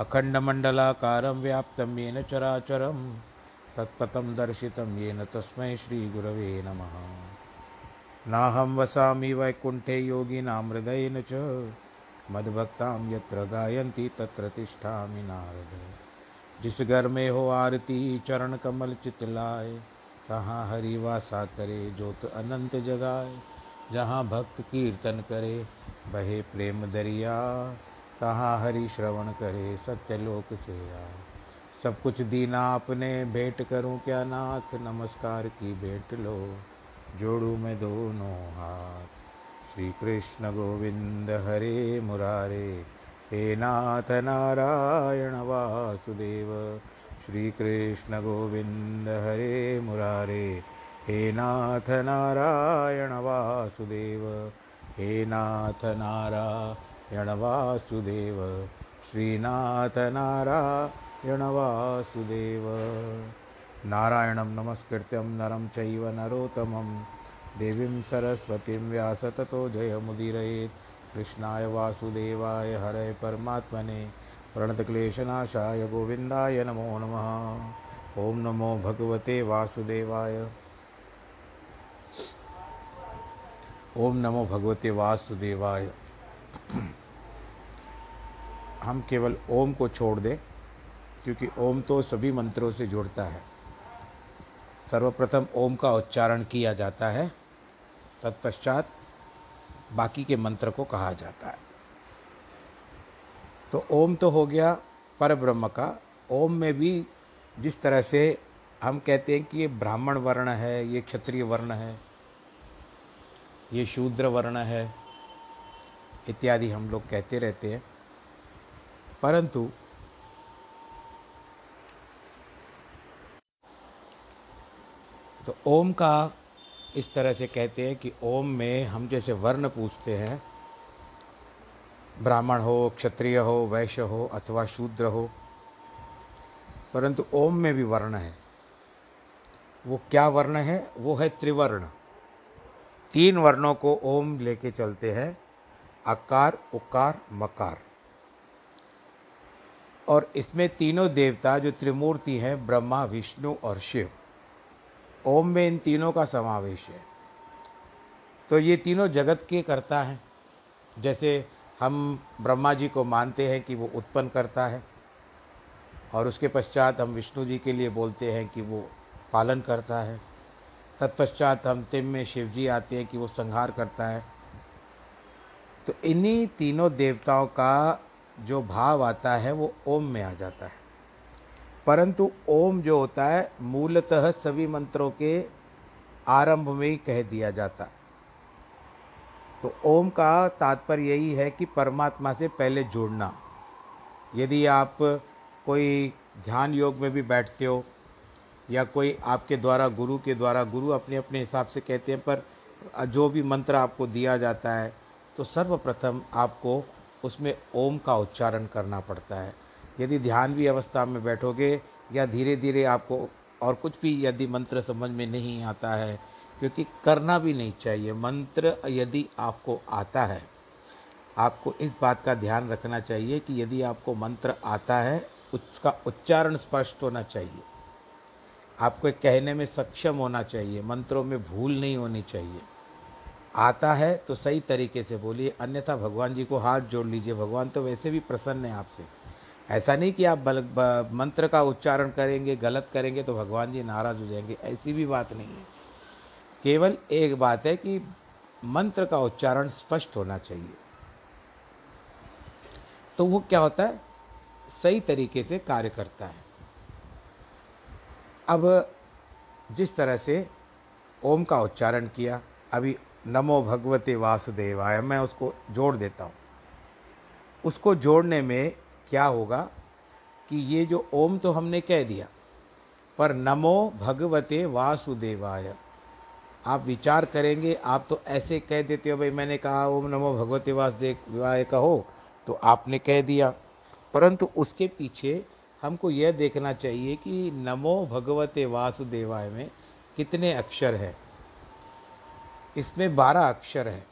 अखण्डमण्डलाकारं व्याप्तं येन चराचरं, तत्पथं दर्शितं येन तस्मै श्रीगुरवे नमः। नाहं वसामि वैकुण्ठे योगिनां हृदयेन च, मद्भक्तां यत्र गायन्ति तत्र तिष्ठामि नारद। जिस घर में हो आरती चरण कमल चितलाए तहाँ हरि वासा करे, ज्योत अनंत जगाए जहाँ भक्त कीर्तन करे, बहे प्रेम दरिया। तहाँ हरि श्रवण करे सत्यलोक से आ सब कुछ दीना आपने भेंट करूँ क्या नाथ, नमस्कार की भेंट लो, जोड़ू मैं दोनों हाथ। श्री कृष्ण गोविंद हरे मुरारे, हे नाथ नारायण वासुदेव। श्री कृष्ण गोविंद हरे मुरारे, हे नाथ नारायण वासुदेव। हे नाथ नारायण वासुदेव श्रीनाथ नारायण नारायणं नमस्कृत्यं नरं चैव नरोत्तमं। देवीं सरस्वतीं व्यास ततो जयमुदीरयेत् कृष्णाय वासुदेवाय हरय परमात्मने। प्रणतक्लेशनाशाय गोविन्दाय नमो नमः। ॐ नमो भगवते वासुदेवाय। ओम नमो भगवते वासुदेवाय। हम केवल ओम को छोड़ दें, क्योंकि ओम तो सभी मंत्रों से जुड़ता है। सर्वप्रथम ओम का उच्चारण किया जाता है, तत्पश्चात बाकी के मंत्र को कहा जाता है। तो ओम तो हो गया पर ब्रह्म का। ओम में भी जिस तरह से हम कहते हैं कि ये ब्राह्मण वर्ण है, ये क्षत्रिय वर्ण है, ये शूद्र वर्ण है, इत्यादि हम लोग कहते रहते हैं। परंतु तो ओम का इस तरह से कहते हैं कि ओम में हम जैसे वर्ण पूछते हैं, ब्राह्मण हो, क्षत्रिय हो, वैश्य हो अथवा शूद्र हो, परंतु ओम में भी वर्ण है। वो क्या वर्ण है? वो है त्रिवर्ण। तीन वर्णों को ओम लेके चलते हैं, अकार, उकार, मकार। और इसमें तीनों देवता जो त्रिमूर्ति हैं, ब्रह्मा, विष्णु और शिव। ओम में इन तीनों का समावेश है। तो ये तीनों जगत के करता हैं। जैसे हम ब्रह्मा जी को मानते हैं कि वो उत्पन्न करता है, और उसके पश्चात हम विष्णु जी के लिए बोलते हैं कि वो पालन करता है। तत्पश्चात हम तिम में शिव जी आते हैं कि वो संहार करता है। तो इन्हीं तीनों देवताओं का जो भाव आता है, वो ओम में आ जाता है। परंतु ओम जो होता है, मूलतः सभी मंत्रों के आरंभ में ही कह दिया जाता। तो ओम का तात्पर्य यही है कि परमात्मा से पहले जुड़ना। यदि आप कोई ध्यान योग में भी बैठते हो, या कोई आपके द्वारा, गुरु के द्वारा, गुरु अपने अपने हिसाब से कहते हैं, पर जो भी मंत्र आपको दिया जाता है तो सर्वप्रथम आपको उसमें ओम का उच्चारण करना पड़ता है। यदि ध्यान भी अवस्था में बैठोगे या धीरे धीरे आपको और कुछ भी यदि मंत्र समझ में नहीं आता है, क्योंकि करना भी नहीं चाहिए। मंत्र यदि आपको आता है, आपको इस बात का ध्यान रखना चाहिए कि यदि आपको मंत्र आता है, उसका उच्चारण स्पष्ट होना चाहिए। आपको कहने में सक्षम होना चाहिए। मंत्रों में भूल नहीं होनी चाहिए। आता है तो सही तरीके से बोलिए। अन्यथा भगवान जी को हाथ जोड़ लीजिए। भगवान तो वैसे भी प्रसन्न है आपसे। ऐसा नहीं कि आप बल, मंत्र का उच्चारण करेंगे गलत करेंगे तो भगवान जी नाराज़ हो जाएँगे। ऐसी भी बात नहीं है। केवल एक बात है कि मंत्र का उच्चारण स्पष्ट होना चाहिए। तो वो क्या होता है? सही तरीके से कार्य करता है। अब जिस तरह से ओम का उच्चारण किया अभी नमो भगवते वासुदेवाय, मैं उसको जोड़ देता हूँ। उसको जोड़ने में क्या होगा कि ये जो ओम तो हमने कह दिया, पर नमो भगवते वासुदेवाय, आप विचार करेंगे, आप तो ऐसे कह देते हो, भाई मैंने कहा, ओम नमो भगवते वासुदेवाय कहो तो आपने कह दिया। परंतु उसके पीछे हमको यह देखना चाहिए कि नमो भगवते वासुदेवाय में कितने अक्षर हैं। इसमें बारह अक्षर हैं।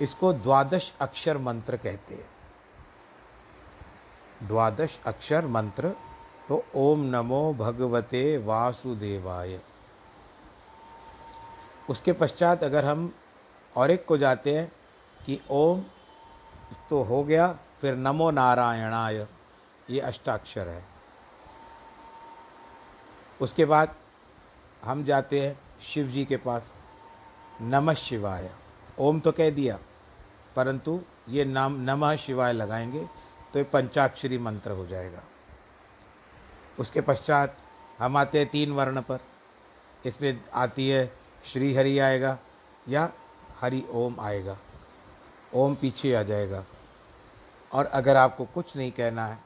इसको द्वादश अक्षर मंत्र कहते हैं। द्वादश अक्षर मंत्र तो ओम नमो भगवते वासुदेवाय। उसके पश्चात अगर हम और एक को जाते हैं कि ओम तो हो गया, फिर नमो नारायणाय, ये अष्टाक्षर है। उसके बाद हम जाते हैं शिव जी के पास। नमः शिवाय। ओम तो कह दिया, परंतु ये नाम नमः शिवाय लगाएँगे तो ये पंचाक्षरी मंत्र हो जाएगा। उसके पश्चात हम आते हैं तीन वर्ण पर। इसमें आती है श्री हरि आएगा या हरि ओम आएगा। ओम पीछे आ जाएगा। और अगर आपको कुछ नहीं कहना है,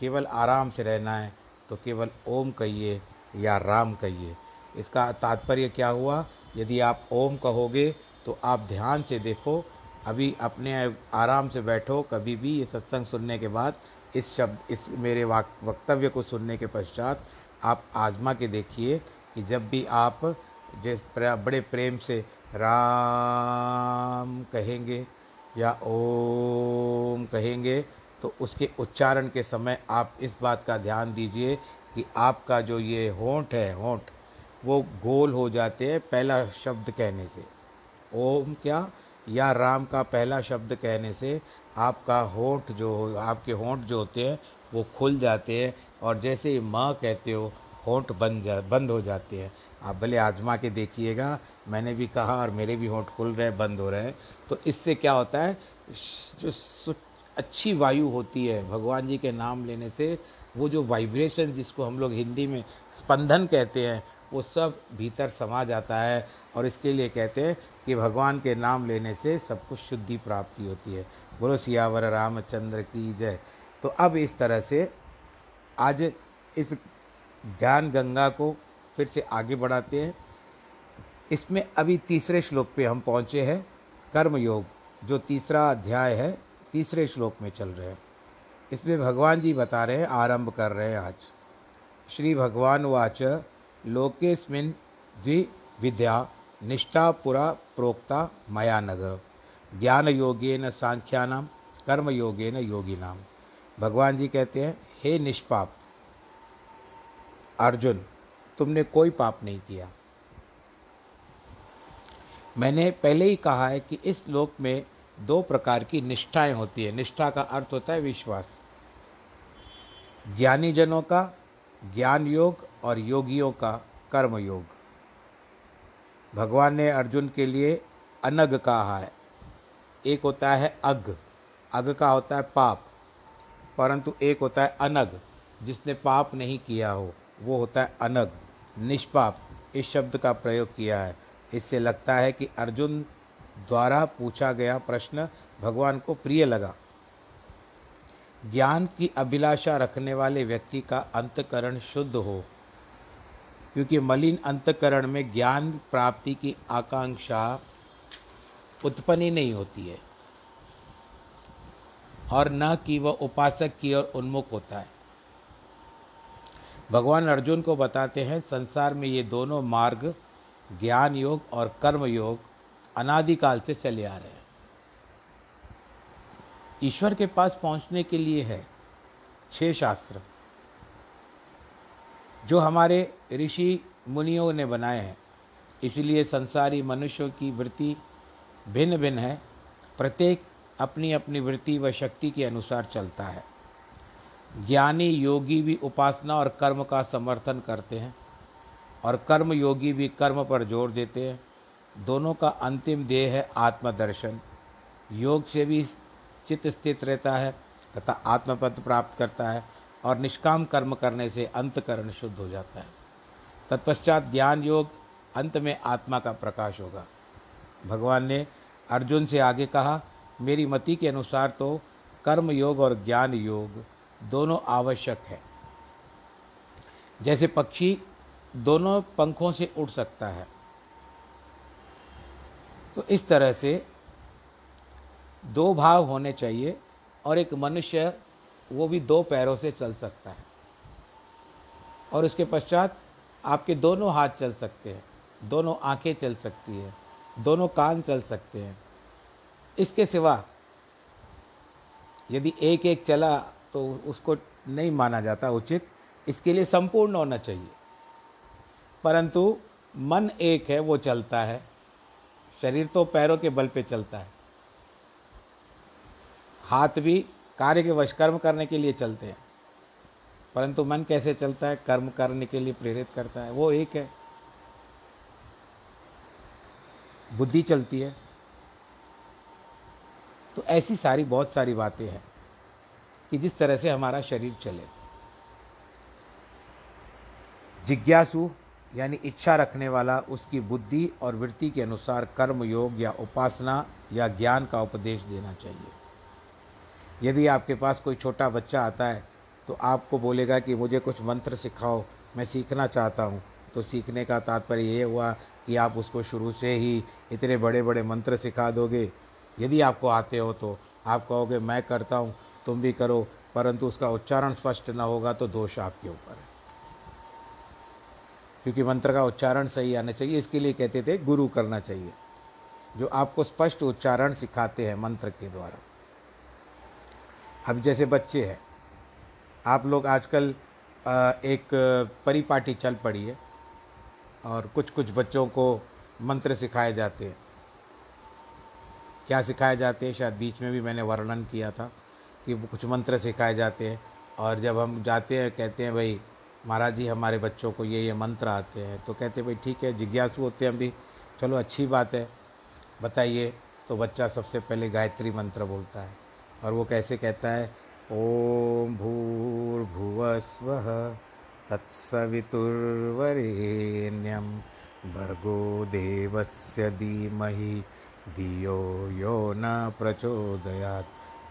केवल आराम से रहना है तो केवल ओम कहिए या राम कहिए। इसका तात्पर्य क्या हुआ? यदि आप ओम कहोगे तो आप ध्यान से देखो। अभी अपने आराम से बैठो, कभी भी ये सत्संग सुनने के बाद, इस शब्द, इस मेरे वाक, वक्तव्य को सुनने के पश्चात आप आजमा के देखिए कि जब भी आप जिस बड़े प्रेम से राम कहेंगे या ओम कहेंगे तो उसके उच्चारण के समय आप इस बात का ध्यान दीजिए कि आपका जो ये होंठ है, होंठ वो गोल हो जाते हैं पहला शब्द कहने से। ओम क्या? या राम का पहला शब्द कहने से आपका होंठ जो आपके होंठ जो होते हैं, वो खुल जाते हैं और जैसे ही माँ कहते हो, होंठ बंद जा, बंद हो जाते हैं। आप भले आजमा के देखिएगा, मैंने भी कहा और मेरे भी होंठ खुल रहे हैं, बंद हो रहे हैं। तो इससे क्या होता है, जो अच्छी वायु होती है, भगवान जी के नाम लेने से वो जो वाइब्रेशन जिसको हम लोग हिंदी में स्पंदन कहते हैं वो सब भीतर समा जाता है और इसके लिए कहते हैं कि भगवान के नाम लेने से सब कुछ शुद्धि प्राप्ति होती है। बोलो, सियावर, रामचंद्र की जय। तो अब इस तरह से आज इस ज्ञान गंगा को फिर से आगे बढ़ाते हैं। इसमें अभी तीसरे श्लोक पे हम पहुँचे हैं, कर्मयोग, जो तीसरा अध्याय है, तीसरे श्लोक में चल रहे हैं। इसमें भगवान जी बता रहे हैं, आरंभ कर रहे हैं आज। श्री भगवान वाच लोकेस्मिन द्विविद्या निष्ठा पुरा प्रोक्ता मया ज्ञान योगेन सांख्यानाम कर्म योगेन योगिनाम। भगवान जी कहते हैं, हे निष्पाप, अर्जुन, तुमने कोई पाप नहीं किया। मैंने पहले ही कहा है कि इस लोक में दो प्रकार की निष्ठाएँ होती है। निष्ठा का अर्थ होता है विश्वास। ज्ञानी जनों का ज्ञान योग और योगियों का कर्मयोग। भगवान ने अर्जुन के लिए अनग कहा है। एक होता है अग अग का होता है पाप, परंतु एक होता है अनग, जिसने पाप नहीं किया हो, वो होता है अनग, निष्पाप, इस शब्द का प्रयोग किया है। इससे लगता है कि अर्जुन द्वारा पूछा गया प्रश्न भगवान को प्रिय लगा। ज्ञान की अभिलाषा रखने वाले व्यक्ति का अंतकरण शुद्ध हो क्योंकि मलिन अंतकरण में ज्ञान प्राप्ति की आकांक्षा उत्पन्न ही नहीं होती है। और न कि वह उपासक की ओर उन्मुख होता है। भगवान अर्जुन को बताते हैं, संसार में ये दोनों मार्ग, ज्ञान योग और कर्म योग, अनादिकाल से चले आ रहे हैं। ईश्वर के पास पहुँचने के लिए है छह शास्त्र। जो हमारे ऋषि मुनियों ने बनाए हैं। इसलिए संसारी मनुष्यों की वृत्ति भिन्न भिन्न है। प्रत्येक अपनी अपनी वृत्ति व शक्ति के अनुसार चलता है। ज्ञानी योगी भी उपासना और कर्म का समर्थन करते हैं और कर्म योगी भी कर्म पर ज़ोर देते हैं। दोनों का अंतिम ध्येय है आत्मदर्शन। योग से भी चित्त स्थित रहता है तथा आत्मपद प्राप्त करता है। और निष्काम कर्म करने से अंतकरण शुद्ध हो जाता है। तत्पश्चात ज्ञान योग अंत में आत्मा का प्रकाश होगा। भगवान ने अर्जुन से आगे कहा, मेरी मति के अनुसार तो कर्म योग और ज्ञान योग दोनों आवश्यक है। जैसे पक्षी दोनों पंखों से उड़ सकता है। तो इस तरह से दो भाव होने चाहिए और एक मनुष्य वो भी दो पैरों से चल सकता है। और उसके पश्चात आपके दोनों हाथ चल सकते हैं, दोनों आँखें चल सकती है, दोनों कान चल सकते हैं। इसके सिवा यदि एक एक चला तो उसको नहीं माना जाता उचित। इसके लिए संपूर्ण होना चाहिए। परंतु मन एक है, वो चलता है। शरीर तो पैरों के बल पे चलता है। हाथ भी कार्य के वश, कर्म करने के लिए चलते हैं। परंतु मन कैसे चलता है, कर्म करने के लिए प्रेरित करता है, वो एक है। बुद्धि चलती है। तो ऐसी सारी, बहुत सारी बातें हैं कि जिस तरह से हमारा शरीर चले। जिज्ञासु, यानी इच्छा रखने वाला, उसकी बुद्धि और वृत्ति के अनुसार कर्म, योग या उपासना या ज्ञान का उपदेश देना चाहिए। यदि आपके पास कोई छोटा बच्चा आता है तो आपको बोलेगा कि मुझे कुछ मंत्र सिखाओ, मैं सीखना चाहता हूँ। तो सीखने का तात्पर्य ये हुआ कि आप उसको शुरू से ही इतने बड़े बड़े मंत्र सिखा दोगे। यदि आपको आते हो तो आप कहोगे, मैं करता हूँ, तुम भी करो। परंतु उसका उच्चारण स्पष्ट न होगा तो दोष आपके ऊपर है। क्योंकि मंत्र का उच्चारण सही आना चाहिए, इसके लिए कहते थे, गुरु करना चाहिए। जो आपको स्पष्ट उच्चारण सिखाते हैं मंत्र के द्वारा। अब जैसे बच्चे हैं, आप लोग आजकल एक परिपाटी चल पड़ी है और कुछ कुछ बच्चों को मंत्र सिखाए जाते हैं। क्या सिखाए जाते हैं? शायद बीच में भी मैंने वर्णन किया था कि कुछ मंत्र सिखाए जाते हैं और जब हम जाते हैं, कहते हैं, भाई, महाराज जी, हमारे बच्चों को ये ये मंत्र आते हैं। तो कहते हैं, भाई, ठीक है, जिज्ञासु होते हैं हम भी। चलो, अच्छी बात है। बताइए। तो बच्चा सबसे पहले गायत्री मंत्र बोलता है। और वो कैसे कहता है, ओम भूर्भुवस्व तत्सवितुर्वरेण्यम भर्गो देवस्य धीमहि, धियो यो न प्रचोदयात्।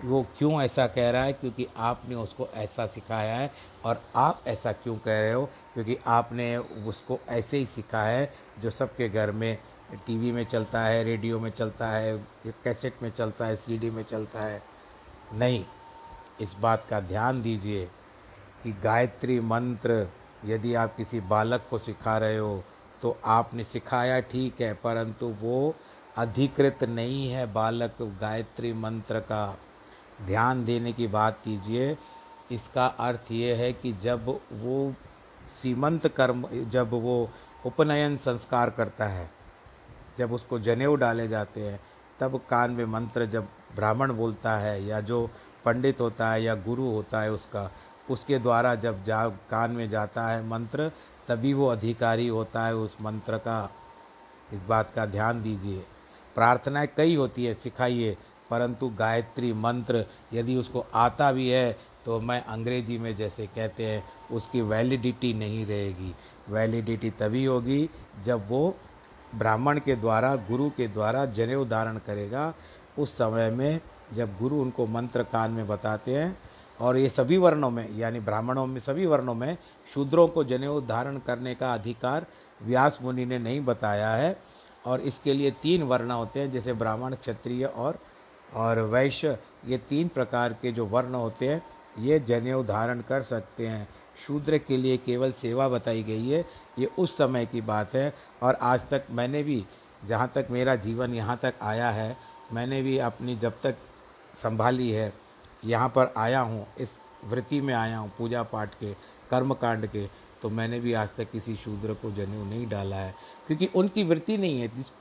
वो क्यों ऐसा कह रहा है? क्योंकि आपने उसको ऐसा सिखाया है और आप ऐसा क्यों कह रहे हो? क्योंकि आपने उसको ऐसे ही सिखाया है जो सबके घर में, टीवी में चलता है, रेडियो में चलता है, कैसेट में चलता है, सीडी में चलता है। नहीं, इस बात का ध्यान दीजिए कि गायत्री मंत्र, यदि आप किसी बालक को सिखा रहे हो तो आपने सिखाया ठीक है, परंतु वो अधिकृत नहीं है बालक गायत्री मंत्र का। ध्यान देने की बात कीजिए, इसका अर्थ ये है कि जब वो सीमंत कर्म, जब वो उपनयन संस्कार करता है, जब उसको जनेऊ डाले जाते हैं, तब कान में मंत्र जब ब्राह्मण बोलता है या जो पंडित होता है या गुरु होता है उसका, उसके द्वारा जब जा, कान में जाता है मंत्र, तभी वो अधिकारी होता है उस मंत्र का, इस बात का ध्यान दीजिए। प्रार्थनाएँ कई होती है, सिखाइए, परंतु गायत्री मंत्र यदि उसको आता भी है तो मैं अंग्रेज़ी में जैसे कहते हैं, उसकी वैलिडिटी नहीं रहेगी। वैलिडिटी तभी होगी जब वो ब्राह्मण के द्वारा, गुरु के द्वारा जनेऊ धारण करेगा उस समय में जब गुरु उनको मंत्र कान में बताते हैं और ये सभी वर्णों में, यानी ब्राह्मणों में, सभी वर्णों में शूद्रों को जनेऊ धारण करने का अधिकार व्यास मुनि ने नहीं बताया है। और इसके लिए तीन वर्ण होते हैं, जैसे ब्राह्मण, क्षत्रिय और और वैश्य। ये तीन प्रकार के जो वर्ण होते हैं, ये जनेऊ धारण कर सकते हैं। शूद्र के लिए केवल सेवा बताई गई है। ये उस समय की बात है। और आज तक मैंने भी, जहाँ तक मेरा जीवन यहाँ तक आया है मैंने भी अपनी जब तक संभाली है, यहाँ पर आया हूँ, इस वृत्ति में आया हूँ, पूजा पाठ के कर्म कांड के तो मैंने भी आज तक किसी शूद्र को जनेऊ नहीं डाला है। क्योंकि उनकी वृत्ति नहीं है, जिस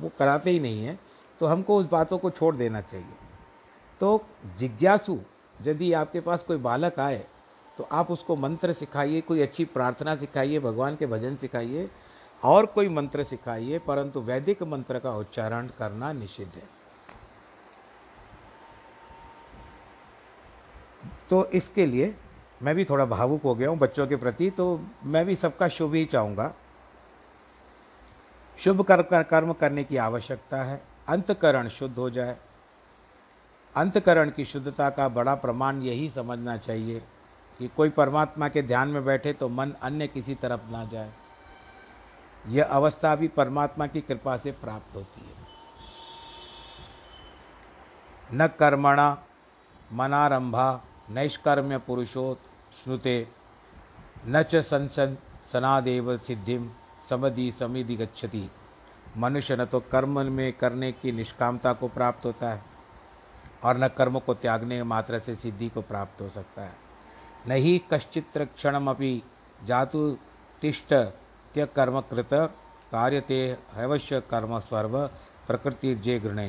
वो कराते ही नहीं है तो हमको उस बातों को छोड़ देना चाहिए। तो जिज्ञासु, यदि आपके पास कोई बालक आए तो आप उसको मंत्र सिखाइए, कोई अच्छी प्रार्थना सिखाइए, भगवान के भजन सिखाइए, और कोई मंत्र सिखाइए, परंतु वैदिक मंत्र का उच्चारण करना निषिद्ध है। तो इसके लिए मैं भी थोड़ा भावुक हो गया हूँ बच्चों के प्रति तो मैं भी सबका शुभ ही चाहूँगा। शुभ कर्म कर्म करने की आवश्यकता है। अंतकरण शुद्ध हो जाए। अंतकरण की शुद्धता का बड़ा प्रमाण यही समझना चाहिए कि कोई परमात्मा के ध्यान में बैठे तो मन अन्य किसी तरफ़ ना जाए। यह अवस्था भी परमात्मा की कृपा से प्राप्त होती है। न कर्मणा, मनारंभा नैष्कर्म्य पुरुषोत श्नुते न च संसन सनादेव सिद्धिम समधि समिधि गच्छति। मनुष्य न तो कर्म में करने की निष्कामता को प्राप्त होता है और न कर्म को त्यागने मात्र से सिद्धि को प्राप्त हो सकता है। न ही कश्चित्र क्षणमपि जातु तिष्ठ त्य कर्मकृत कार्यते हैवश्य कर्म स्वर्व प्रकृति जे गृणे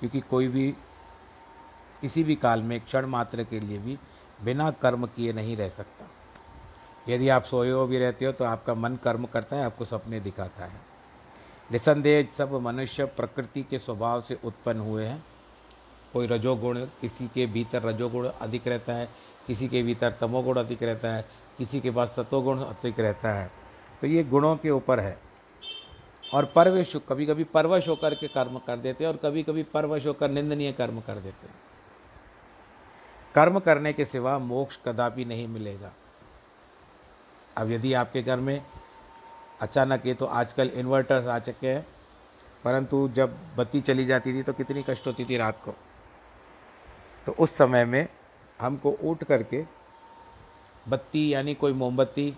क्योंकि कोई भी किसी भी काल में क्षण मात्र के लिए भी बिना कर्म किए नहीं रह सकता। यदि आप सोए हो भी रहते हो तो आपका मन कर्म करता है, आपको सपने दिखाता है। निसंदेह सब मनुष्य प्रकृति के स्वभाव से उत्पन्न हुए हैं। कोई रजोगुण किसी के भीतर रजोगुण अधिक रहता है, किसी के भीतर तमोगुण अधिक रहता है, किसी के पास सतोगुण अधिक रहता है। तो ये गुणों के ऊपर है। और परवेश कभी कभी परवश होकर के कर्म कर देते हैं और कभी कभी परवश होकर निंदनीय कर्म कर देते हैं। कर्म करने के सिवा मोक्ष कदापि नहीं मिलेगा। अब यदि आपके घर में अचानक ये तो आजकल इन्वर्टर्स आ चुके हैं, परंतु जब बत्ती चली जाती थी तो कितनी कष्ट होती थी रात को। तो उस समय में हमको उठ करके बत्ती यानी कोई मोमबत्ती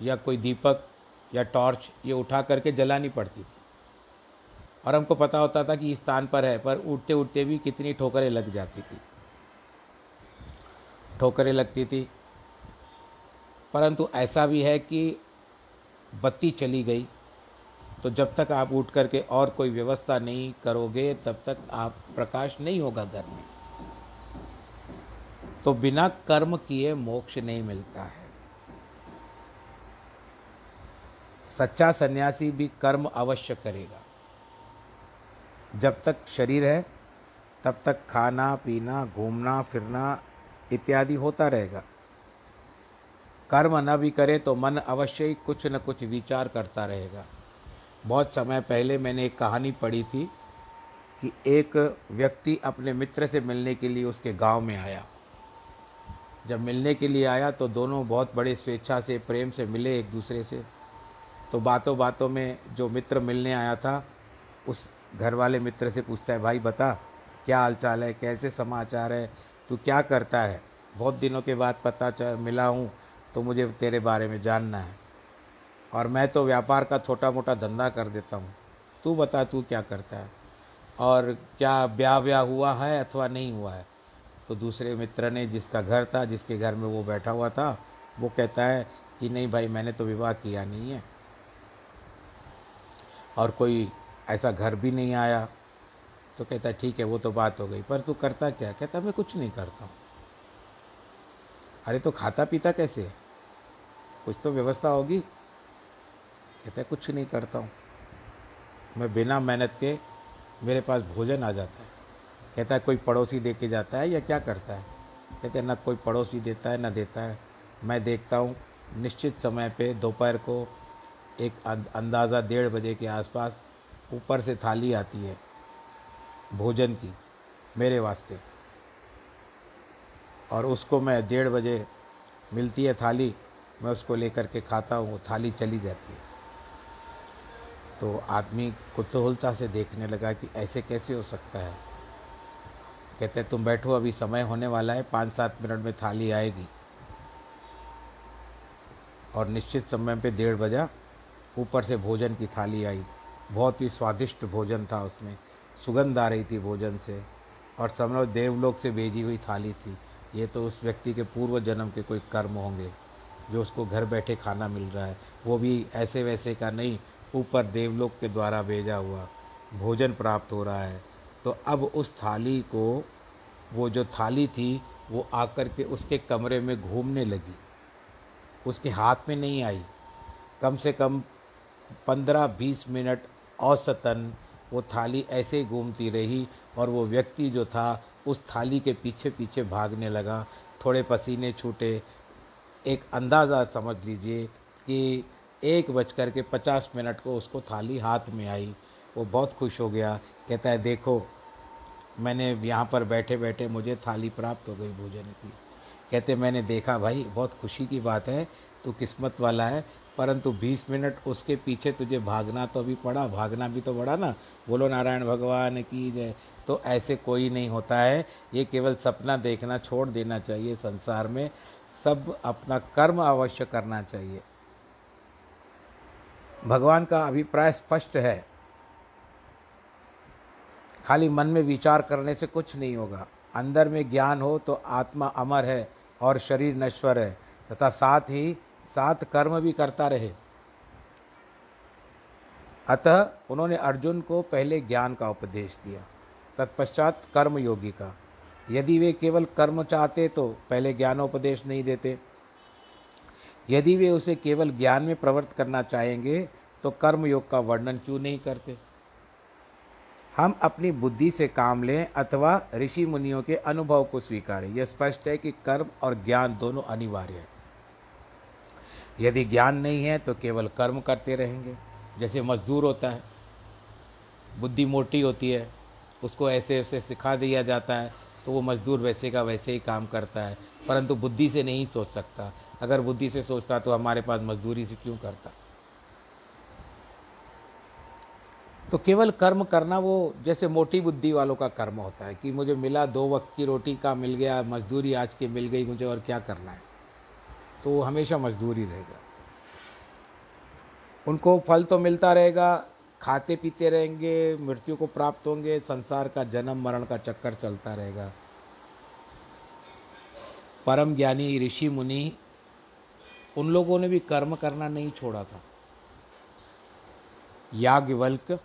या कोई दीपक या टॉर्च ये उठा करके जलानी पड़ती थी। और हमको पता होता था कि इस स्थान पर है, पर उठते उठते भी कितनी ठोकरें लग जाती थी। ठोकरें लगती थी। परंतु ऐसा भी है कि बत्ती चली गई। तो जब तक आप उठ करके और कोई व्यवस्था नहीं करोगे, तब तक आप प्रकाश नहीं होगा घर में। तो बिना कर्म किए मोक्ष नहीं मिलता है। सच्चा सन्यासी भी कर्म अवश्य करेगा। जब तक शरीर है, तब तक खाना, पीना, घूमना, फिरना इत्यादि होता रहेगा। कर्म न भी करे तो मन अवश्य ही कुछ न कुछ विचार करता रहेगा। बहुत समय पहले मैंने एक कहानी पढ़ी थी कि एक व्यक्ति अपने मित्र से मिलने के लिए उसके गाँव में आया। जब मिलने के लिए आया तो दोनों बहुत बड़े स्वेच्छा से, प्रेम से मिले एक दूसरे से। तो बातों बातों में जो मित्र मिलने आया था, उस घर वाले मित्र से पूछता है, भाई बता, क्या हालचाल है? कैसे समाचार है? तू क्या करता है? बहुत दिनों के बाद पता मिला हूँ तो मुझे तेरे बारे में जानना है। और मैं तो व्यापार का छोटा मोटा धंधा कर देता हूँ। तू बता, तू क्या करता है? और क्या ब्याह व्याह हुआ है अथवा नहीं हुआ है? तो दूसरे मित्र ने जिसका घर था, जिसके घर में वो बैठा हुआ था, वो कहता है कि नहीं भाई, मैंने तो विवाह किया नहीं है। और कोई ऐसा घर भी नहीं आया। तो कहता ठीक है, वो तो बात हो गई, पर तू करता क्या? कहता, मैं कुछ नहीं करता हूँ। अरे तो खाता पीता कैसे कुछ तो व्यवस्था होगी। कहता है, कुछ नहीं करता हूँ। मैं बिना मेहनत के मेरे पास भोजन आ जाता है। कहता है, कोई पड़ोसी दे के जाता है या क्या करता है? कहते हैं, ना कोई पड़ोसी देता है, ना देता है। मैं देखता हूँ, निश्चित समय पे दोपहर को एक अंदाज़ा डेढ़ बजे के आसपास ऊपर से थाली आती है। भोजन की, मेरे वास्ते। और उसको मैं डेढ़ बजे मिलती है थाली, मैं उसको लेकर के खाता हूँ थाली चली जाती है। तो आदमी कुतूहलता से देखने लगा कि ऐसे कैसे हो सकता है। कहते, तुम बैठो, अभी समय होने वाला है पाँच सात मिनट में थाली आएगी। और निश्चित समय पे डेढ़ बजा, ऊपर से भोजन की थाली आई। बहुत ही स्वादिष्ट भोजन था उसमें। सुगंध आ रही थी भोजन से और समझो देवलोक से भेजी हुई थाली थी। ये तो उस व्यक्ति के पूर्व जन्म के कोई कर्म होंगे, जो उसको घर बैठे खाना मिल रहा है। वो भी ऐसे वैसे का नहीं, ऊपर देवलोक के द्वारा भेजा हुआ भोजन प्राप्त हो रहा है। तो अब उस थाली को, वो जो थाली थी, वो आकर के उसके कमरे में घूमने लगी। उसके हाथ में नहीं आई। कम से कम पंद्रह बीस मिनट औसतन वो थाली ऐसे ही घूमती रही और वो व्यक्ति जो था उस थाली के पीछे पीछे भागने लगा। थोड़े पसीने छूटे। एक अंदाज़ा समझ लीजिए कि एक बज कर के पचास मिनट को उसको थाली हाथ में आई। वो बहुत खुश हो गया। कहता है, देखो, मैंने यहाँ पर बैठे बैठे मुझे थाली प्राप्त हो गई भोजन की। कहते, मैंने देखा भाई, बहुत खुशी की बात है। तू किस्मत वाला है। परंतु 20 मिनट उसके पीछे तुझे भागना तो अभी पड़ा, भागना भी तो पड़ा ना। बोलो, नारायण भगवान की जय। तो ऐसे कोई नहीं होता है। ये केवल सपना देखना, छोड़ देना चाहिए संसार में। सब अपना कर्म अवश्य करना चाहिए। भगवान का अभिप्राय स्पष्ट है। खाली मन में विचार करने से कुछ नहीं होगा। अंदर में ज्ञान हो तो आत्मा अमर है और शरीर नश्वर है। तथा साथ ही साथ कर्म भी करता रहे। अतः उन्होंने अर्जुन को पहले ज्ञान का उपदेश दिया, तत्पश्चात कर्म योगी का। यदि वे केवल कर्म चाहते तो पहले ज्ञानोपदेश नहीं देते। यदि वे उसे केवल ज्ञान में प्रवृत्त करना चाहेंगे तो कर्म योग का वर्णन क्यों नहीं करते? हम अपनी बुद्धि से काम लें अथवा ऋषि मुनियों के अनुभव को स्वीकारें। यह स्पष्ट है कि कर्म और ज्ञान दोनों अनिवार्य है। यदि ज्ञान नहीं है तो केवल कर्म करते रहेंगे। जैसे मजदूर होता है, बुद्धि मोटी होती है, उसको ऐसे ऐसे सिखा दिया जाता है तो वो मजदूर वैसे का वैसे ही काम करता है। परंतु बुद्धि से नहीं सोच सकता। अगर बुद्धि से सोचता तो हमारे पास मजदूरी से क्यों करता? तो केवल कर्म करना, वो जैसे मोटी बुद्धि वालों का कर्म होता है कि मुझे मिला, दो वक्त की रोटी का मिल गया, मजदूरी आज की मिल गई, मुझे और क्या करना है? तो वो हमेशा मजदूर ही रहेगा। उनको फल तो मिलता रहेगा, खाते पीते रहेंगे, मृत्यु को प्राप्त होंगे, संसार का जन्म, मरण का चक्कर चलता रहेगा। परम ज्ञानी ऋषि मुनि, उन लोगों ने भी कर्म करना नहीं छोड़ा था। याज्ञवल्क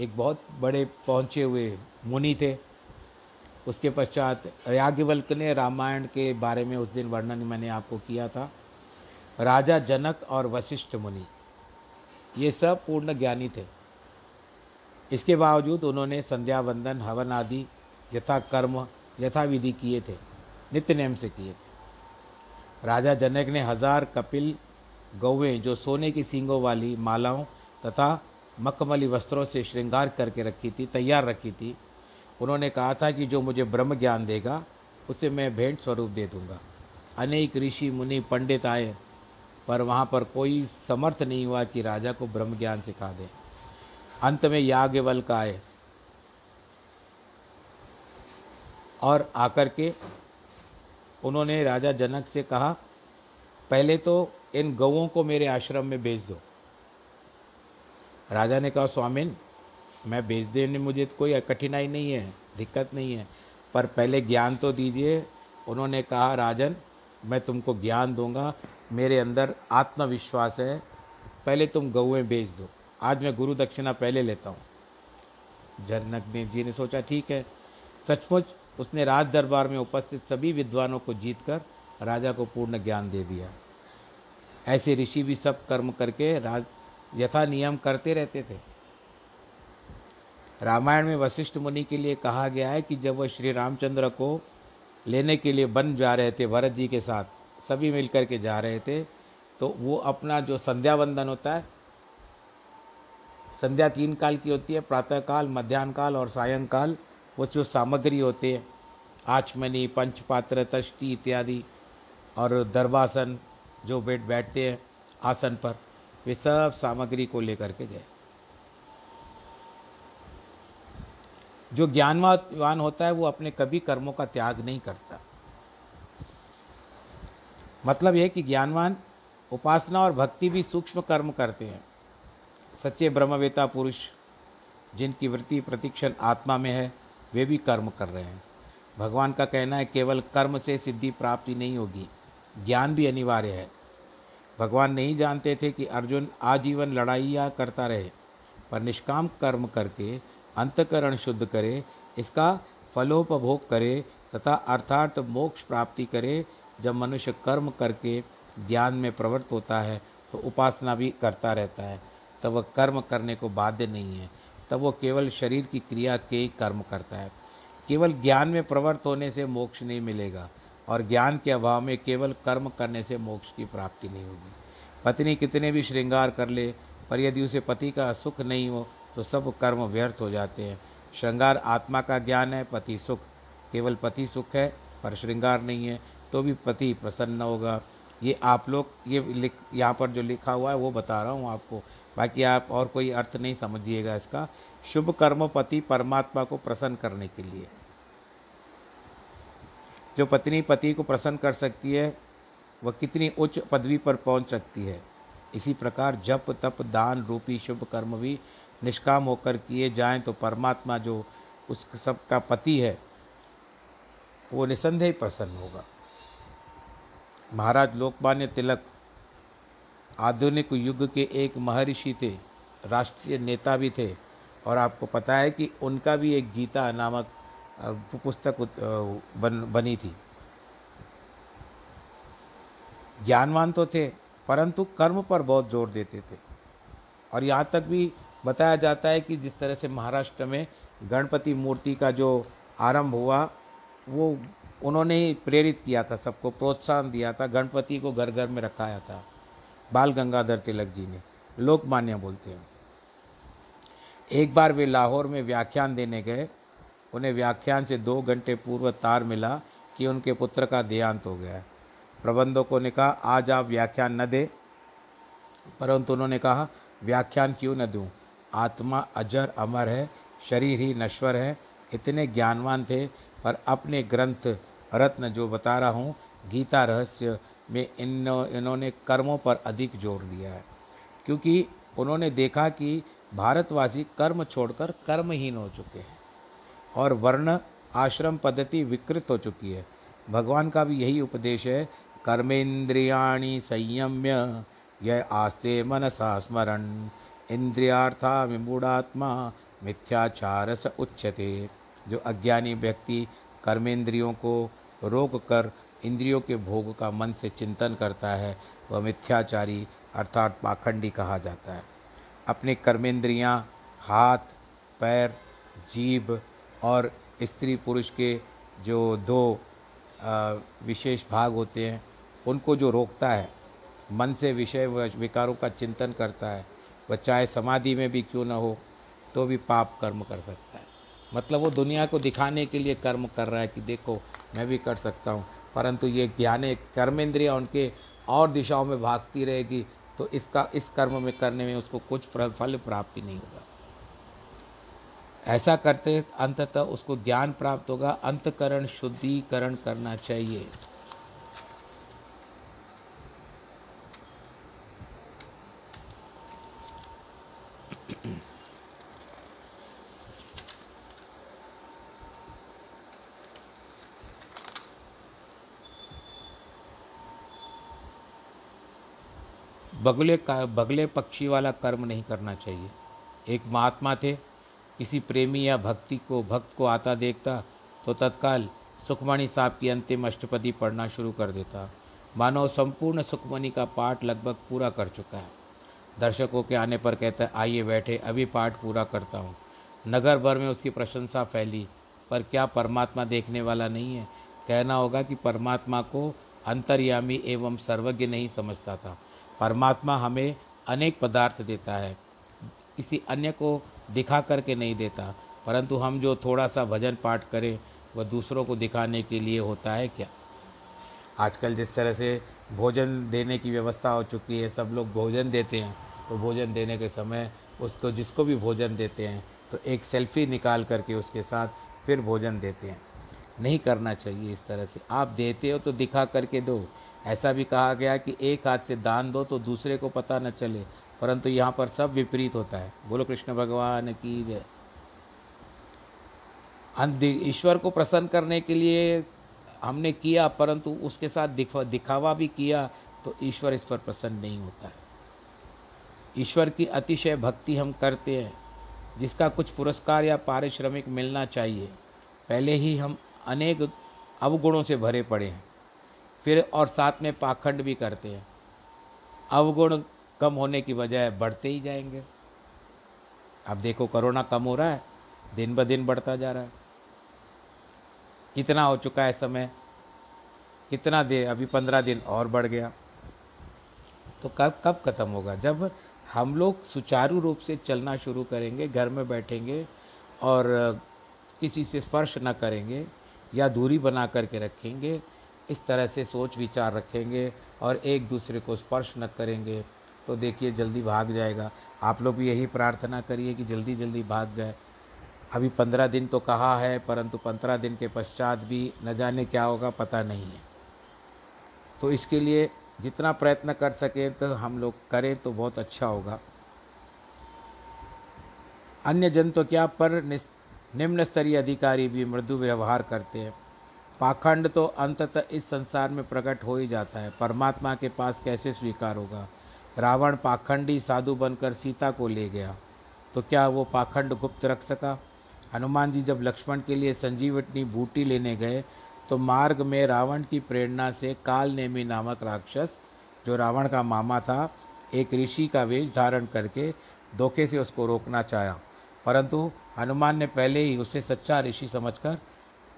एक बहुत बड़े पहुँचे हुए मुनि थे। उसके पश्चात याज्ञवल्क ने रामायण के बारे में उस दिन वर्णन मैंने आपको किया था। राजा जनक और वशिष्ठ मुनि, ये सब पूर्ण ज्ञानी थे। इसके बावजूद उन्होंने संध्या वंदन हवन आदि यथा कर्म यथा विधि किए थे नित्य नियम से किए थे। राजा जनक ने हज़ार कपिल गौवें, जो सोने की सींगों वाली मालाओं तथा मखमली वस्त्रों से श्रृंगार करके रखी थी, तैयार रखी थी उन्होंने कहा था कि जो मुझे ब्रह्म ज्ञान देगा, उसे मैं भेंट स्वरूप दे दूँगा। अनेक ऋषि, मुनि, पंडित आए, पर वहाँ पर कोई समर्थ नहीं हुआ कि राजा को ब्रह्म ज्ञान सिखा दे। अंत में याज्ञवल्क आए और आकर के उन्होंने राजा जनक से कहा, पहले तो इन गौों को मेरे आश्रम में भेज दो। राजा ने कहा, स्वामिन मैं भेज देने, मुझे तो कोई कठिनाई नहीं है, दिक्कत नहीं है। पर पहले ज्ञान तो दीजिए। उन्होंने कहा, राजन, मैं तुमको ज्ञान दूँगा, मेरे अंदर आत्मविश्वास है। पहले तुम गौएँ बेच दो। आज मैं गुरु दक्षिणा पहले लेता हूँ। जनक ने जी ने सोचा, ठीक है। सचमुच उसने राज दरबार में उपस्थित सभी विद्वानों को जीतकर राजा को पूर्ण ज्ञान दे दिया। ऐसे ऋषि भी सब कर्म करके राज, यथा नियम करते रहते थे। रामायण में वशिष्ठ मुनि के लिए कहा गया है कि जब वह श्री रामचंद्र को लेने के लिए बन जा रहे थे, भरत जी के साथ, सभी मिलकर के जा रहे थे तो वो अपना जो संध्या वंदन होता है, संध्या तीन काल की होती है प्रातःकाल मध्यान्ह काल और सायंकाल, वो जो सामग्री होती है, आचमनी, पंचपात्र, तष्टि इत्यादि और दरबासन जो बैठ बैठते हैं, आसन पर, वे सब सामग्री को लेकर के गए। जो ज्ञानवान होता है वो अपने कभी कर्मों का त्याग नहीं करता। मतलब यह कि ज्ञानवान उपासना और भक्ति भी सूक्ष्म कर्म करते हैं। सच्चे ब्रह्मवेता पुरुष जिनकी वृत्ति प्रतिक्षण आत्मा में है, वे भी कर्म कर रहे हैं। भगवान का कहना है, केवल कर्म से सिद्धि प्राप्ति नहीं होगी, ज्ञान भी अनिवार्य है। भगवान नहीं जानते थे कि अर्जुन आजीवन लड़ाइयाँ करता रहे, पर निष्काम कर्म करके अंतकरण शुद्ध करे, इसका फलोपभोग करे, तथा अर्थात मोक्ष प्राप्ति करे, जब मनुष्य कर्म करके ज्ञान में प्रवृत्त होता है तो उपासना भी करता रहता है। तब वह कर्म करने को बाध्य नहीं है। तब वो केवल शरीर की क्रिया के ही कर्म करता है। केवल ज्ञान में प्रवृत्त होने से मोक्ष नहीं मिलेगा, और ज्ञान के अभाव में केवल कर्म करने से मोक्ष की प्राप्ति नहीं होगी। पत्नी कितने भी श्रृंगार कर ले, पर यदि उसे पति का सुख नहीं हो तो सब कर्म व्यर्थ हो जाते हैं। श्रृंगार आत्मा का ज्ञान है, पति सुख। केवल पति सुख है, पर श्रृंगार नहीं है तो भी पति प्रसन्न होगा। ये आप लोग, ये लिख, यहाँ पर जो लिखा हुआ है, वो बता रहा हूँ आपको। बाकी आप और कोई अर्थ नहीं समझिएगा इसका। शुभ कर्म पति परमात्मा को प्रसन्न करने के लिए। जो पत्नी पति को प्रसन्न कर सकती है, वह कितनी उच्च पदवी पर पहुँच सकती है। इसी प्रकार जप, तप, दान रूपी शुभ कर्म भी निष्काम होकर किए जाएँ तो परमात्मा जो उस सब का पति है, वो निसंदेह प्रसन्न होगा। महाराज लोकमान्य तिलक आधुनिक युग के एक महर्षि थे, राष्ट्रीय नेता भी थे, और आपको पता है कि उनका भी एक गीता नामक पुस्तक बन, बनी थी। ज्ञानवान तो थे, परंतु कर्म पर बहुत ज़ोर देते थे, और यहाँ तक भी बताया जाता है कि जिस तरह से महाराष्ट्र में गणपति मूर्ति का जो आरंभ हुआ, वो उन्होंने ही प्रेरित किया था, सबको प्रोत्साहन दिया था, गणपति को घर घर में रखाया था। बाल गंगाधर तिलक जी ने लोकमान्य बोलते हैं। एक बार वे लाहौर में व्याख्यान देने गए। उन्हें व्याख्यान से दो घंटे पूर्व तार मिला कि उनके पुत्र का देहांत हो गया। प्रबंधकों ने कहा, आज आप व्याख्यान न दें। परंतु उन्होंने कहा, व्याख्यान क्यों न दूँ? आत्मा अजर अमर है, शरीर ही नश्वर है। इतने ज्ञानवान थे, पर अपने ग्रंथ, रत्न जो बता रहा हूँ, गीता रहस्य में इन इन्होंने कर्मों पर अधिक ज़ोर दिया है। क्योंकि उन्होंने देखा कि भारतवासी कर्म छोड़कर कर्महीन हो चुके हैं और वर्ण आश्रम पद्धति विकृत हो चुकी है। भगवान का भी यही उपदेश है, कर्मेंद्रियाणी संयम्य, यह आस्ते मनसा स्मरण इंद्रियार्था विमूढ़ात्मा, मिथ्याचार स उच्यते। जो अज्ञानी व्यक्ति कर्मेंद्रियों को रोक कर इंद्रियों के भोग का मन से चिंतन करता है, वह मिथ्याचारी अर्थात पाखंडी कहा जाता है। अपने कर्मेंद्रियाँ हाथ, पैर, जीभ और स्त्री पुरुष के जो दो विशेष भाग होते हैं, उनको जो रोकता है, मन से विषय विकारों का चिंतन करता है वह चाहे समाधि में भी क्यों ना हो तो भी पाप कर्म कर सकता है। मतलब वो दुनिया को दिखाने के लिए कर्म कर रहा है कि देखो, मैं भी कर सकता हूँ। परंतु ये ज्ञाने कर्मेंद्रिया उनके और दिशाओं में भागती रहेगी तो इसका, इस कर्म में करने में उसको कुछ फल प्राप्ति नहीं होगा। ऐसा करते अंततः उसको ज्ञान प्राप्त होगा। अंतकरण, शुद्धिकरण करना चाहिए। बगले का, बगले पक्षी वाला कर्म नहीं करना चाहिए। एक महात्मा थे, किसी प्रेमी या भक्ति को, भक्त को आता देखता तो तत्काल सुखमणि साहब की अंतिम अष्टपदी पढ़ना शुरू कर देता। मानो संपूर्ण सुखमणि का पाठ लगभग पूरा कर चुका है। दर्शकों के आने पर कहता आइए बैठे, अभी पाठ पूरा करता हूँ। नगर भर में उसकी प्रशंसा फैली, पर क्या परमात्मा देखने वाला नहीं है? कहना होगा कि परमात्मा को अंतर्यामी एवं सर्वज्ञ नहीं समझता था। परमात्मा हमें अनेक पदार्थ देता है। किसी अन्य को दिखा करके नहीं देता, परंतु हम जो थोड़ा सा भजन पाठ करें, वह दूसरों को दिखाने के लिए होता है क्या? आजकल जिस तरह से भोजन देने की व्यवस्था हो चुकी है, सब लोग भोजन देते हैं तो भोजन देने के समय उसको जिसको भी भोजन देते हैं तो एक सेल्फी निकाल करके उसके साथ फिर भोजन देते हैं। नहीं करना चाहिए इस तरह से। आप देते हो तो दिखा करके दो। ऐसा भी कहा गया कि एक हाथ से दान दो तो दूसरे को पता न चले, परंतु यहाँ पर सब विपरीत होता है। बोलो कृष्ण भगवान की ईश्वर को प्रसन्न करने के लिए हमने किया, परंतु उसके साथ दिखा, दिखावा भी किया तो ईश्वर इस पर प्रसन्न नहीं होता है। ईश्वर की अतिशय भक्ति हम करते हैं, जिसका कुछ पुरस्कार या पारिश्रमिक मिलना चाहिए। पहले ही हम अनेक अवगुणों से भरे पड़े हैं। फिर और साथ में पाखंड भी करते हैं। अवगुण कम होने की बजाय बढ़ते ही जाएँगे। अब देखो कोरोना कम हो रहा है, दिन ब दिन बढ़ता जा रहा है। कितना हो चुका है समय, कितना दे, अभी पंद्रह दिन और बढ़ गया। तो कब कब ख़त्म होगा? जब हम लोग सुचारू रूप से चलना शुरू करेंगे, घर में बैठेंगे और किसी से स्पर्श न करेंगे या दूरी बना करके रखेंगे इस तरह से सोच विचार रखेंगे और एक दूसरे को स्पर्श न करेंगे। तो देखिए, जल्दी भाग जाएगा। आप लोग भी यही प्रार्थना करिए कि जल्दी जल्दी भाग जाए। अभी पंद्रह दिन तो कहा है, परंतु पंद्रह दिन के पश्चात भी न जाने क्या होगा, पता नहीं है। तो इसके लिए जितना प्रयत्न कर सकें तो हम लोग करें तो बहुत अच्छा होगा। अन्य जन तो क्या, पर निम्न स्तरीय अधिकारी भी मृदु व्यवहार करते हैं। पाखंड तो अंततः इस संसार में प्रकट हो ही जाता है। परमात्मा के पास कैसे स्वीकार होगा? रावण पाखंडी साधु बनकर सीता को ले गया। तो क्या वो पाखंड गुप्त रख सका? हनुमान जी जब लक्ष्मण के लिए संजीवनी बूटी लेने गए तो मार्ग में रावण की प्रेरणा से काल नेमी नामक राक्षस, जो रावण का मामा था, एक ऋषि का वेश धारण करके धोखे से उसको रोकना चाहा। परंतु हनुमान ने पहले ही उसे सच्चा ऋषि समझकर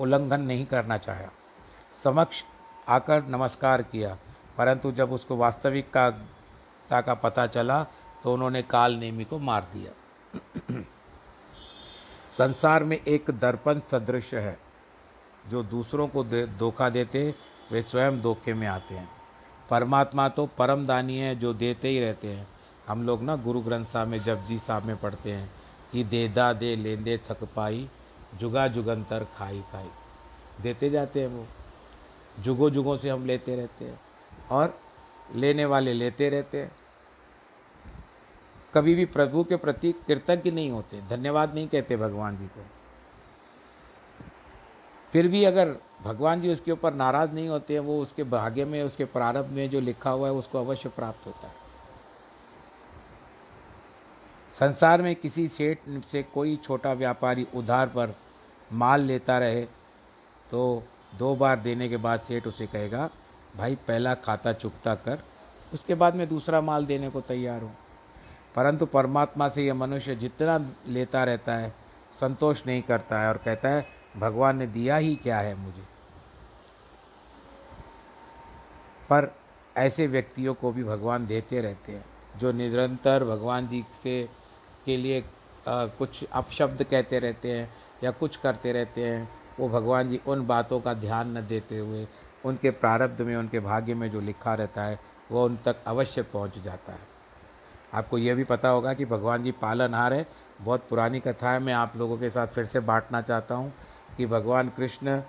उल्लंघन नहीं करना चाहा। समक्ष आकर नमस्कार किया परंतु जब उसको वास्तविक का का पता चला तो उन्होंने काल नेमी को मार दिया। संसार में एक दर्पण सदृश है जो दूसरों को धोखा दे, देते वे स्वयं धोखे में आते हैं। परमात्मा तो परम दानी है जो देते ही रहते हैं। हम लोग ना गुरु ग्रंथ साहब में जपजी साहब में पढ़ते हैं कि देदा दे लेंदे थक पाई जुगा जुगंतर खाई खाई। देते जाते हैं वो। जुगो जुगों से हम लेते रहते हैं और लेने वाले लेते रहते हैं। कभी भी प्रभु के प्रति कृतज्ञ नहीं होते, धन्यवाद नहीं कहते भगवान जी को। फिर भी अगर भगवान जी उसके ऊपर नाराज़ नहीं होते हैं, वो उसके भाग्य में, उसके प्रारंभ में जो लिखा हुआ है, उसको अवश्य प्राप्त होता है। संसार में किसी सेठ से कोई छोटा व्यापारी उधार पर माल लेता रहे तो दो बार देने के बाद सेठ उसे कहेगा, भाई, पहला खाता चुकता कर, उसके बाद मैं दूसरा माल देने को तैयार हूँ। परंतु परमात्मा से यह मनुष्य जितना लेता रहता है, संतोष नहीं करता है और कहता है, भगवान ने दिया ही क्या है मुझे? पर ऐसे व्यक्तियों को भी भगवान देते रहते हैं, जो निरंतर भगवान जी से के लिए कुछ अपशब्द कहते रहते हैं या कुछ करते रहते हैं, वो भगवान जी उन बातों का ध्यान न देते हुए, उनके प्रारब्ध में, उनके भाग्य में जो लिखा रहता है, वो उन तक अवश्य पहुँच जाता है। आपको यह भी पता होगा कि भगवान जी पालनहार है। बहुत पुरानी कथा है मैं आप लोगों के साथ फिर से बांटना चाहता हूँ कि भगवान कृष्ण,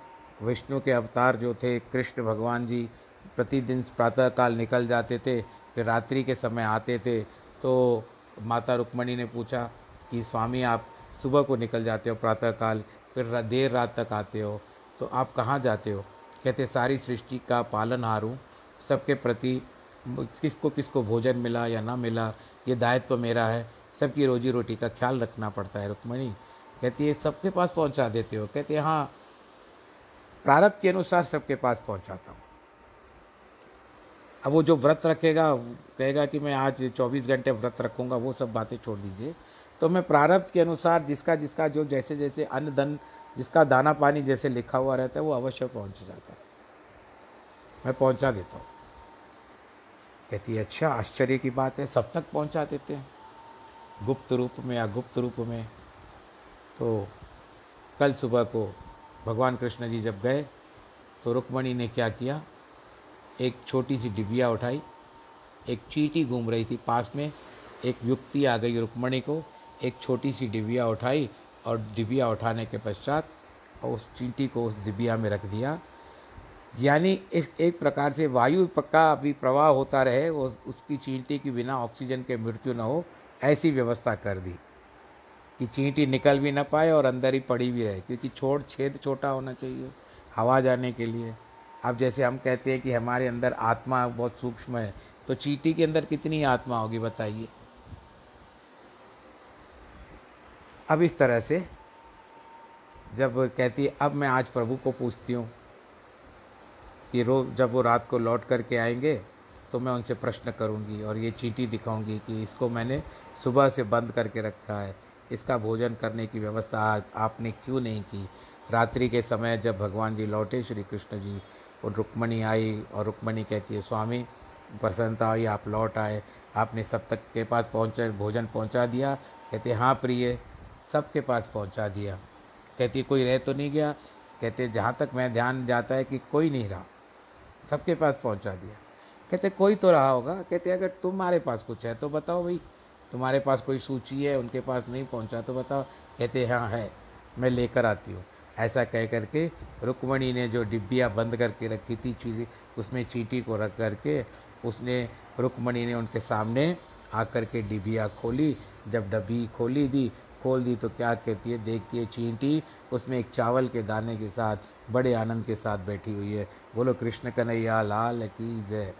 विष्णु के अवतार जो थे, कृष्ण भगवान जी प्रतिदिन प्रातःकाल निकल जाते थे, फिर रात्रि के समय आते थे तो माता रुक्मणी ने पूछा कि स्वामी, आप सुबह को निकल जाते हो, प्रातःकाल, फिर देर रात तक आते हो तो आप कहाँ जाते हो? कहते, सारी सृष्टि का पालन हारूँ, सबके प्रति किसको किसको भोजन मिला या ना मिला, ये दायित्व मेरा है, सबकी रोजी रोटी का ख्याल रखना पड़ता है, रुक्मणी। कहती है सबके पास पहुँचा देते हो? कहते, हैं, प्रारब्ध के अनुसार सबके पास पहुंचाता हूँ। अब वो जो व्रत रखेगा, कहेगा कि मैं आज 24 घंटे व्रत रखूँगा, वो सब बातें छोड़ दीजिए। तो मैं प्रारब्ध के अनुसार जिसका जिसका जो जैसे जैसे अन्न, धन, जिसका दाना पानी जैसे लिखा हुआ रहता है, वो अवश्य पहुँच जाता है। मैं पहुँचा देता हूँ। कहती है अच्छा आश्चर्य की बात है, सब तक पहुँचा देते हैं। गुप्त रूप में या गुप्त रूप में। तो कल सुबह को भगवान कृष्ण जी जब गए तो रुक्मणी ने क्या किया? एक छोटी सी डिबिया उठाई, एक चीटी घूम रही थी पास में, एक युक्ति आ गई रुक्मणी को, एक छोटी सी डिबिया उठाई और डिबिया उठाने के पश्चात उस चींटी को उस डिबिया में रख दिया। यानी इस एक प्रकार से वायु पक्का अभी प्रवाह होता रहे, वो उसकी चींटी की बिना ऑक्सीजन के मृत्यु न हो, ऐसी व्यवस्था कर दी कि चींटी निकल भी ना पाए और अंदर ही पड़ी भी रहे, क्योंकि छोड़, छेद छोटा होना चाहिए, हवा जाने के लिए। अब जैसे हम कहते हैं कि हमारे अंदर आत्मा बहुत सूक्ष्म है तो चीटी के अंदर कितनी आत्मा होगी बताइए। अब इस तरह से जब कहती है, अब मैं आज प्रभु को पूछती हूँ कि रोज जब वो रात को लौट करके आएँगे तो मैं उनसे प्रश्न करूँगी और ये चीटी दिखाऊँगी कि इसको मैंने सुबह से बंद करके रखा है। इसका भोजन करने की व्यवस्था आपने क्यों नहीं की? रात्रि के समय जब भगवान जी लौटे श्री कृष्ण जी और रुक्मणी आई और रुक्मणी कहती है, स्वामी प्रसन्नता हुई आप लौट आए। आपने सब तक के पास पहुँचा, भोजन पहुँचा दिया? कहते हाँ प्रिय, सबके पास पहुँचा दिया। कहती, कोई रह तो नहीं गया? कहते, जहाँ तक मैं ध्यान जाता है कि कोई नहीं रहा, सबके पास पहुँचा दिया। कहते, कोई तो रहा होगा? कहते, अगर तुम्हारे पास कुछ है तो बताओ भाई। तुम्हारे पास कोई सूची है, उनके पास नहीं पहुँचा तो बताओ। कहते हाँ है, मैं लेकर आती हूँ। ऐसा कह करके रुक्मणी ने जो डिब्बियाँ बंद करके रखी थी चीज़ें, उसमें चीटी को रख करके उसने, रुक्मणी ने उनके सामने आकर के डिबिया खोली। जब डब्बी खोली दी, खोल दी तो क्या कहती है, देखती है चींटी, उसमें एक चावल के दाने के साथ, बड़े आनंद के साथ बैठी हुई है। बोलो, कृष्ण कन्हैया, लाल की जय।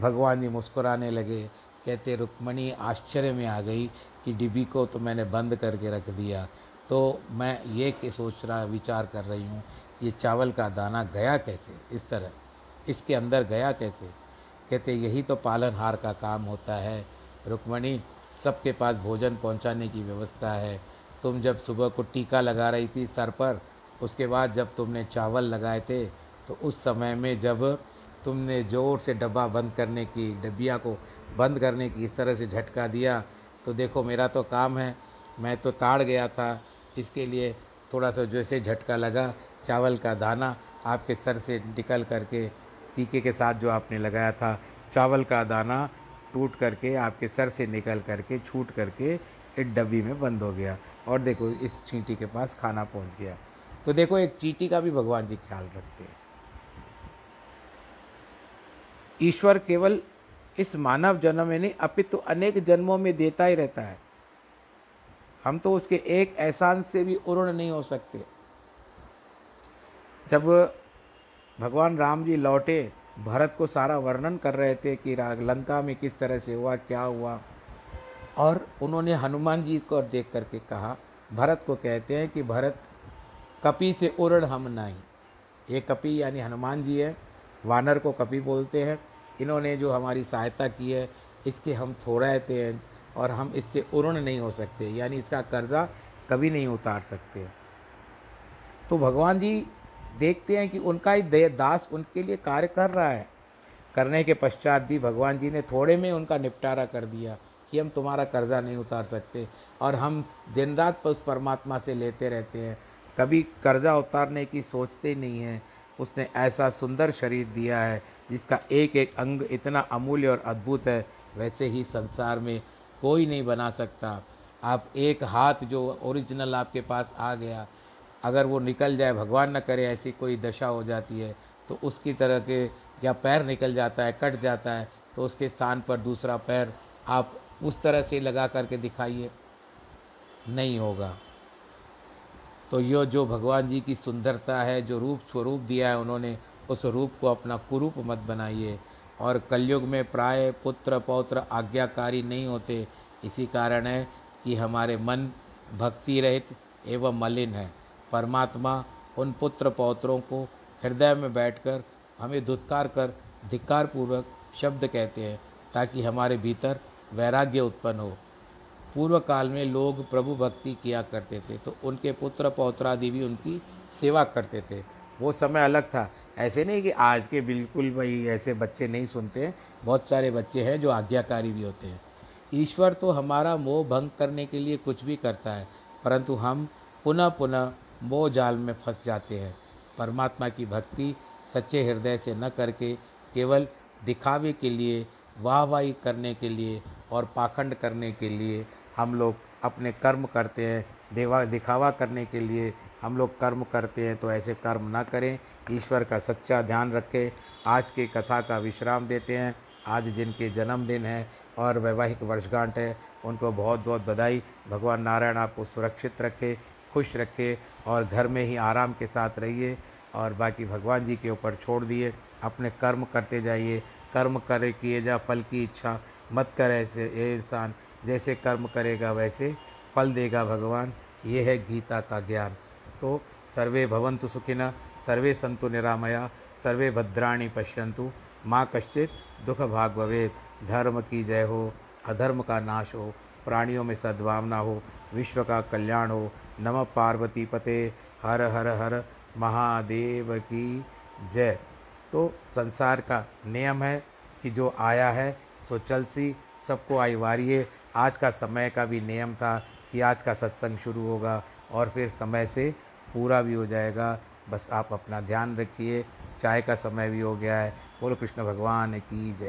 भगवान जी मुस्कुराने लगे। कहते, रुक्मणी आश्चर्य में आ गई कि डिब्बी को तो मैंने बंद करके रख दिया। तो मैं ये कि सोच रहा, विचार कर रही हूँ, ये चावल का दाना गया कैसे? इस तरह। इसके अंदर गया कैसे? कहते, यही तो पालनहार का काम होता है। रुक्मणी, सबके पास भोजन पहुँचाने की व्यवस्था है। तुम जब सुबह को टीका लगा रही थी सर पर, उसके बाद जब तुमने चावल लगाए थे तो उस समय में जब तुमने ज़ोर से डब्बा बंद करने की, डब्बिया को बंद करने की इस तरह से झटका दिया तो देखो मेरा तो काम है। मैं तो ताड़ गया था। इसके लिए थोड़ा सा जैसे झटका लगा, चावल का दाना आपके सर से निकल करके टीके के साथ जो आपने लगाया था, चावल का दाना टूट करके आपके सर से निकल करके, छूट करके एक डब्बी में बंद हो गया और देखो इस चींटी के पास खाना पहुँच गया। तो देखो एक चींटी का भी भगवान जी ख्याल रखते हैं। ईश्वर केवल इस मानव जन्म में नहीं, अपितु तो अनेक जन्मों में देता ही रहता है। हम तो उसके एक एहसान से भी उर्ण नहीं हो सकते। जब भगवान राम जी लौटे, भरत को सारा वर्णन कर रहे थे कि राग लंका में किस तरह से हुआ, क्या हुआ, और उन्होंने हनुमान जी को देख करके कहा, भरत को कहते हैं कि भरत, कपि से उर्ण हम नहीं। ये कपि यानी हनुमान जी है, वानर को कपि बोलते हैं। इन्होंने जो हमारी सहायता की है, इसके हम थोड़ाते हैं। और हम इससे उर्ण नहीं हो सकते, यानी इसका कर्जा कभी नहीं उतार सकते। तो भगवान जी देखते हैं कि उनका ही दास उनके लिए कार्य कर रहा है। करने के पश्चात भी भगवान जी ने थोड़े में उनका निपटारा कर दिया कि हम तुम्हारा कर्जा नहीं उतार सकते। और हम दिन रात उस परमात्मा से लेते रहते हैं। कभी कर्जा उतारने की सोचते नहीं हैं। उसने ऐसा सुंदर शरीर दिया है जिसका एक एक अंग इतना अमूल्य और अद्भुत है। वैसे ही संसार में कोई नहीं बना सकता। आप एक हाथ जो ओरिजिनल आपके पास आ गया, अगर वो निकल जाए, भगवान न करे, ऐसी कोई दशा हो जाती है तो उसकी तरह के या पैर निकल जाता है, कट जाता है तो उसके स्थान पर दूसरा पैर आप उस तरह से लगा करके दिखाइए, नहीं होगा। तो ये जो भगवान जी की सुंदरता है, जो रूप स्वरूप दिया है उन्होंने, उस रूप को अपना कुरूप मत बनाइए। और कलयुग में प्राय पुत्र पौत्र आज्ञाकारी नहीं होते। इसी कारण है कि हमारे मन भक्ति रहित एवं मलिन है। परमात्मा उन पुत्र पौत्रों को हृदय में बैठकर हमें धुतकार कर धिक्कार पूर्वक शब्द कहते हैं, ताकि हमारे भीतर वैराग्य उत्पन्न हो। पूर्व काल में लोग प्रभु भक्ति किया करते थे तो उनके पुत्र पौत्रादि भी उनकी सेवा करते थे। वो समय अलग था। ऐसे नहीं कि आज के बिल्कुल भाई ऐसे बच्चे नहीं सुनते बहुत सारे बच्चे हैं जो आज्ञाकारी भी होते हैं। ईश्वर तो हमारा मोह भंग करने के लिए कुछ भी करता है, परंतु हम पुनः पुनः मोह जाल में फंस जाते हैं। परमात्मा की भक्ति सच्चे हृदय से न करके केवल दिखावे के लिए वाह वाहवाही करने के लिए और पाखंड करने के लिए हम लोग अपने कर्म करते हैं, देवा, दिखावा करने के लिए हम लोग कर्म करते हैं तो ऐसे कर्म ना करें। ईश्वर का सच्चा ध्यान रखें। आज के कथा का विश्राम देते हैं। आज जिनके जन्मदिन है और वैवाहिक वर्षगांठ है, उनको बहुत बहुत बधाई। भगवान नारायण आपको सुरक्षित रखे, खुश रखे और घर में ही आराम के साथ रहिए और बाकी भगवान जी के ऊपर छोड़ दिए। अपने कर्म करते जाइए। कर्म करे किए जा, फल की इच्छा मत कर ऐसे ये इंसान। जैसे कर्म करेगा वैसे फल देगा भगवान। ये है गीता का ज्ञान। तो सर्वे भवंतु सुखिन सर्वे सन्तु निरामया, सर्वे भद्राणी पश्यंतु माँ कश्चित दुख भाग भवेद धर्म की जय हो, अधर्म का नाश हो, प्राणियों में सद्भावना हो, विश्व का कल्याण हो। नम पार्वती पते हर हर हर महादेव की जय। तो संसार का नियम है कि जो आया है, सो चल सी, सबको आई वारिये आज का समय का भी नियम था कि आज का सत्संग शुरू होगा और फिर समय से पूरा भी हो जाएगा। बस आप अपना ध्यान रखिए। चाय का समय भी हो गया है। बोलो, कृष्ण भगवान की जय।